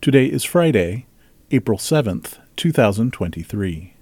Today is Friday, April 7th, 2023.